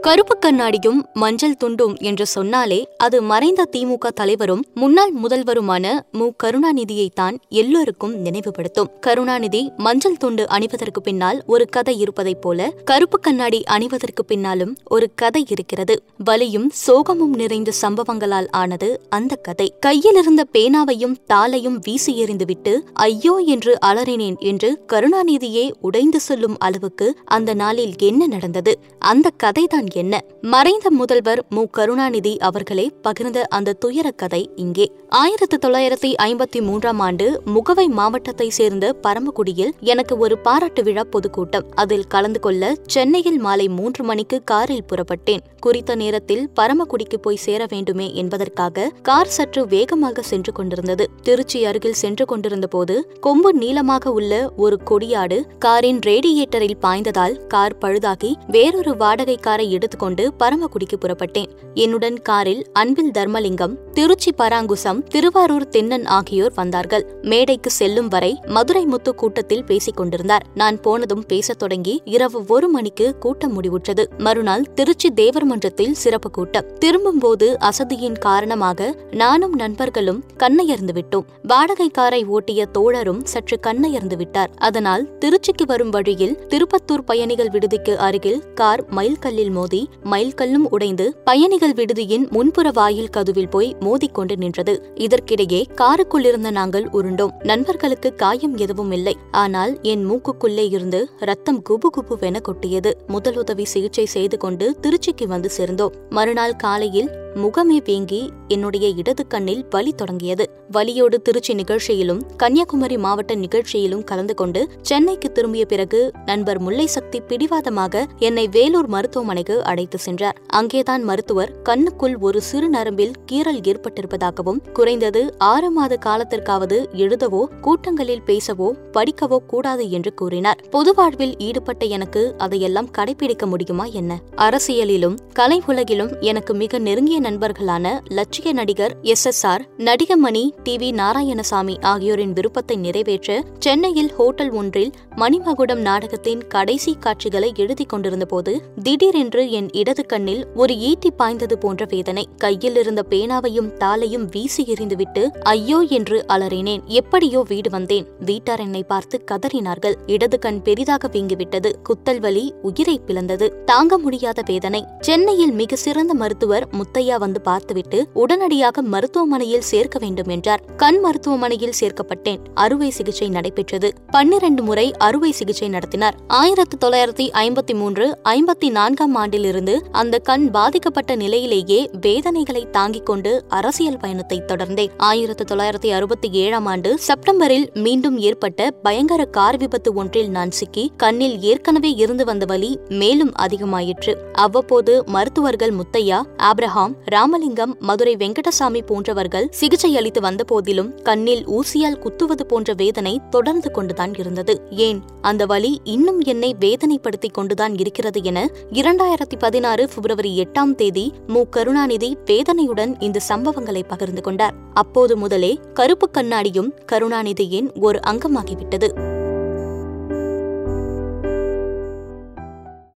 கருப்பு கண்ணாடியும் மஞ்சள் துண்டும் என்று சொன்னாலே அது மறைந்த திமுக தலைவரும் முன்னாள் முதல்வருமான மு. கருணாநிதியைத்தான் எல்லோருக்கும் நினைவுபடுத்தும். கருணாநிதி மஞ்சள் துண்டு அணிவதற்கு பின்னால் ஒரு கதை இருப்பதைப் போல கருப்பு கண்ணாடி அணிவதற்கு பின்னாலும் ஒரு கதை இருக்கிறது. வலியும் சோகமும் நிறைந்த சம்பவங்களால் ஆனது அந்த கதை. கையில் இருந்த பேனாவையும் தாளையும் வீசி எறிந்துவிட்டு ஐயோ என்று அலறினேன் என்று கருணாநிதியே உடைந்து சொல்லும் அளவுக்கு அந்த நாளில் என்ன நடந்தது? அந்த கதைதான் என்ன? மறைந்த முதல்வர் மு. கருணாநிதி அவர்களே பகிர்ந்த அந்த துயரக் கதை இங்கே. ஆயிரத்தி தொள்ளாயிரத்தி ஐம்பத்தி மூன்றாம் ஆண்டு முகவை மாவட்டத்தை சேர்ந்த பரமக்குடியில் எனக்கு ஒரு பாராட்டு விழா பொதுக்கூட்டம். அதில் கலந்து கொள்ள சென்னையில் மாலை மூன்று மணிக்கு காரில் புறப்பட்டேன். குறித்த நேரத்தில் பரமக்குடிக்கு போய் சேர வேண்டுமே என்பதற்காக கார் சற்று வேகமாக சென்று கொண்டிருந்தது. திருச்சி அருகில் சென்று கொண்டிருந்த போது கொம்பு நீளமாக உள்ள ஒரு கொடியாடு காரின் ரேடியேட்டரில் பாய்ந்ததால் கார் பழுதாகி வேறொரு வாடகை காரை எடுத்துக்கொண்டு பரமக்குடிக்கு புறப்பட்டேன். என்னுடன் காரில் அன்பில் தர்மலிங்கம் திருச்சி பராங்குசம் திருவாரூர் தென்னன் ஆகியோர் வந்தார்கள். மேடைக்கு செல்லும் வரை மதுரை முத்து கூட்டத்தில் பேசிக் கொண்டிருந்தார். நான் போனதும் பேசத் தொடங்கி இரவு ஒரு மணிக்கு கூட்டம் முடிவுற்றது. மறுநாள் திருச்சி தேவர் மன்றத்தில் சிறப்பு கூட்டம். திரும்பும் போது அசதியின் காரணமாக நானும் நண்பர்களும் கண்ணையர்ந்து விட்டோம். வாடகை காரை ஓட்டிய தோழரும் சற்று கண்ணையர்ந்து விட்டார். அதனால் திருச்சிக்கு வரும் வழியில் திருப்பத்தூர் பயணிகள் விடுதிக்கு அருகில் கார் மைல்கல்லில் மோதி மைல்கல்லும் உடைந்து பயணிகள் விடுதியின் முன்புற வாயில் கதுவில் போய் மோதிக்கொண்டு நின்றது. இதற்கிடையே காருக்குள்ளிருந்த நாங்கள் உருண்டோம். நண்பர்களுக்கு காயம் எதுவும் இல்லை. ஆனால் என் மூக்குக்குள்ளே இருந்து ரத்தம் குபு குபுவென கொட்டியது. முதலுதவி சிகிச்சை செய்து கொண்டு திருச்சிக்கு வந்து சேர்ந்தோம். மறுநாள் காலையில் முகமே வீங்கி என்னுடைய இடது கண்ணில் வலி தொடங்கியது. வலியோடு திருச்சி நிகழ்ச்சியிலும் கன்னியாகுமரி மாவட்ட நிகழ்ச்சியிலும் கலந்து கொண்டு சென்னைக்கு திரும்பிய பிறகு நண்பர் முல்லை சக்தி பிடிவாதமாக என்னை வேலூர் மருத்துவமனைக்கு அழைத்து சென்றார். அங்கேதான் மருத்துவர் கண்ணுக்குள் ஒரு சிறு நரம்பில் கீறல் ஏற்பட்டிருப்பதாகவும் குறைந்தது ஆறு மாத காலத்திற்காவது எழுதவோ கூட்டங்களில் பேசவோ படிக்கவோ கூடாது என்று கூறினார். பொது வாழ்வில் ஈடுபட்ட எனக்கு அதையெல்லாம் கடைபிடிக்க முடியுமா என்ன? அரசியலிலும் கலை உலகிலும் எனக்கு மிக நெருங்கிய நண்பர்களான லட்சிய நடிகர் எஸ் எஸ் ஆர் நடிகமணி டி வி நாராயணசாமி ஆகியோரின் விருப்பத்தை நிறைவேற்ற சென்னையில் ஹோட்டல் ஒன்றில் மணிமகுடம் நாடகத்தின் கடைசி காட்சிகளை எழுதிக் கொண்டிருந்த போது திடீரென்று என் இடது கண்ணில் ஒரு ஈட்டி பாய்ந்தது போன்ற வேதனை. கையில் இருந்த பேனாவையும் தாளையும் வீசி எறிந்துவிட்டு ஐயோ என்று அலறினேன். எப்படியோ வீடு வந்தேன். வீட்டார் என்னை பார்த்து கதறினார்கள். இடது கண் பெரிதாக வீங்கிவிட்டது. குத்தல் வலி உயிரை பிளந்தது. தாங்க முடியாத வேதனை. சென்னையில் மிக சிறந்த மருத்துவர் முத்தையா வந்து பார்த்துவிட்டு உடனடியாக மருத்துவமனையில் சேர்க்க வேண்டும் என்றார். கண் மருத்துவமனையில் சேர்க்கப்பட்டேன். அறுவை சிகிச்சை நடைபெற்றது. பன்னிரண்டு முறை அறுவை சிகிச்சை நடத்தினார். ஆயிரத்தி தொள்ளாயிரத்தி ஐம்பத்தி மூன்று ஐம்பத்தி நான்காம் ஆண்டிலிருந்து அந்த கண் பாதிக்கப்பட்ட நிலையிலேயே வேதனைகளை தாங்கிக் கொண்டு அரசியல் பயணத்தை தொடர்ந்தேன். ஆயிரத்தி தொள்ளாயிரத்தி அறுபத்தி ஏழாம் ஆண்டு செப்டம்பரில் மீண்டும் ஏற்பட்ட பயங்கர கார் விபத்து ஒன்றில் நான் சிக்கி கண்ணில் ஏற்கனவே இருந்து வந்த வலி மேலும் அதிகமாயிற்று. அவ்வப்போது மருத்துவர்கள் முத்தையா ஆப்ரஹாம் ராமலிங்கம் மதுரை வெங்கடசாமி போன்றவர்கள் சிகிச்சை அளித்து வந்த போதிலும் கண்ணில் ஊசியால் குத்துவது போன்ற வேதனை தொடர்ந்து கொண்டுதான் இருந்தது. ஏன்? அந்த வலி இன்னும் என்னை வேதனைப்படுத்திக் கொண்டுதான் இருக்கிறது என இரண்டாயிரத்தி பதினாறு பிப்ரவரி எட்டாம் தேதி மு. கருணாநிதி வேதனையுடன் இந்த சம்பவங்களை பகிர்ந்து கொண்டார். அப்போது முதலே கருப்பு கண்ணாடியும் கருணாநிதியின் ஒரு அங்கமாகிவிட்டது.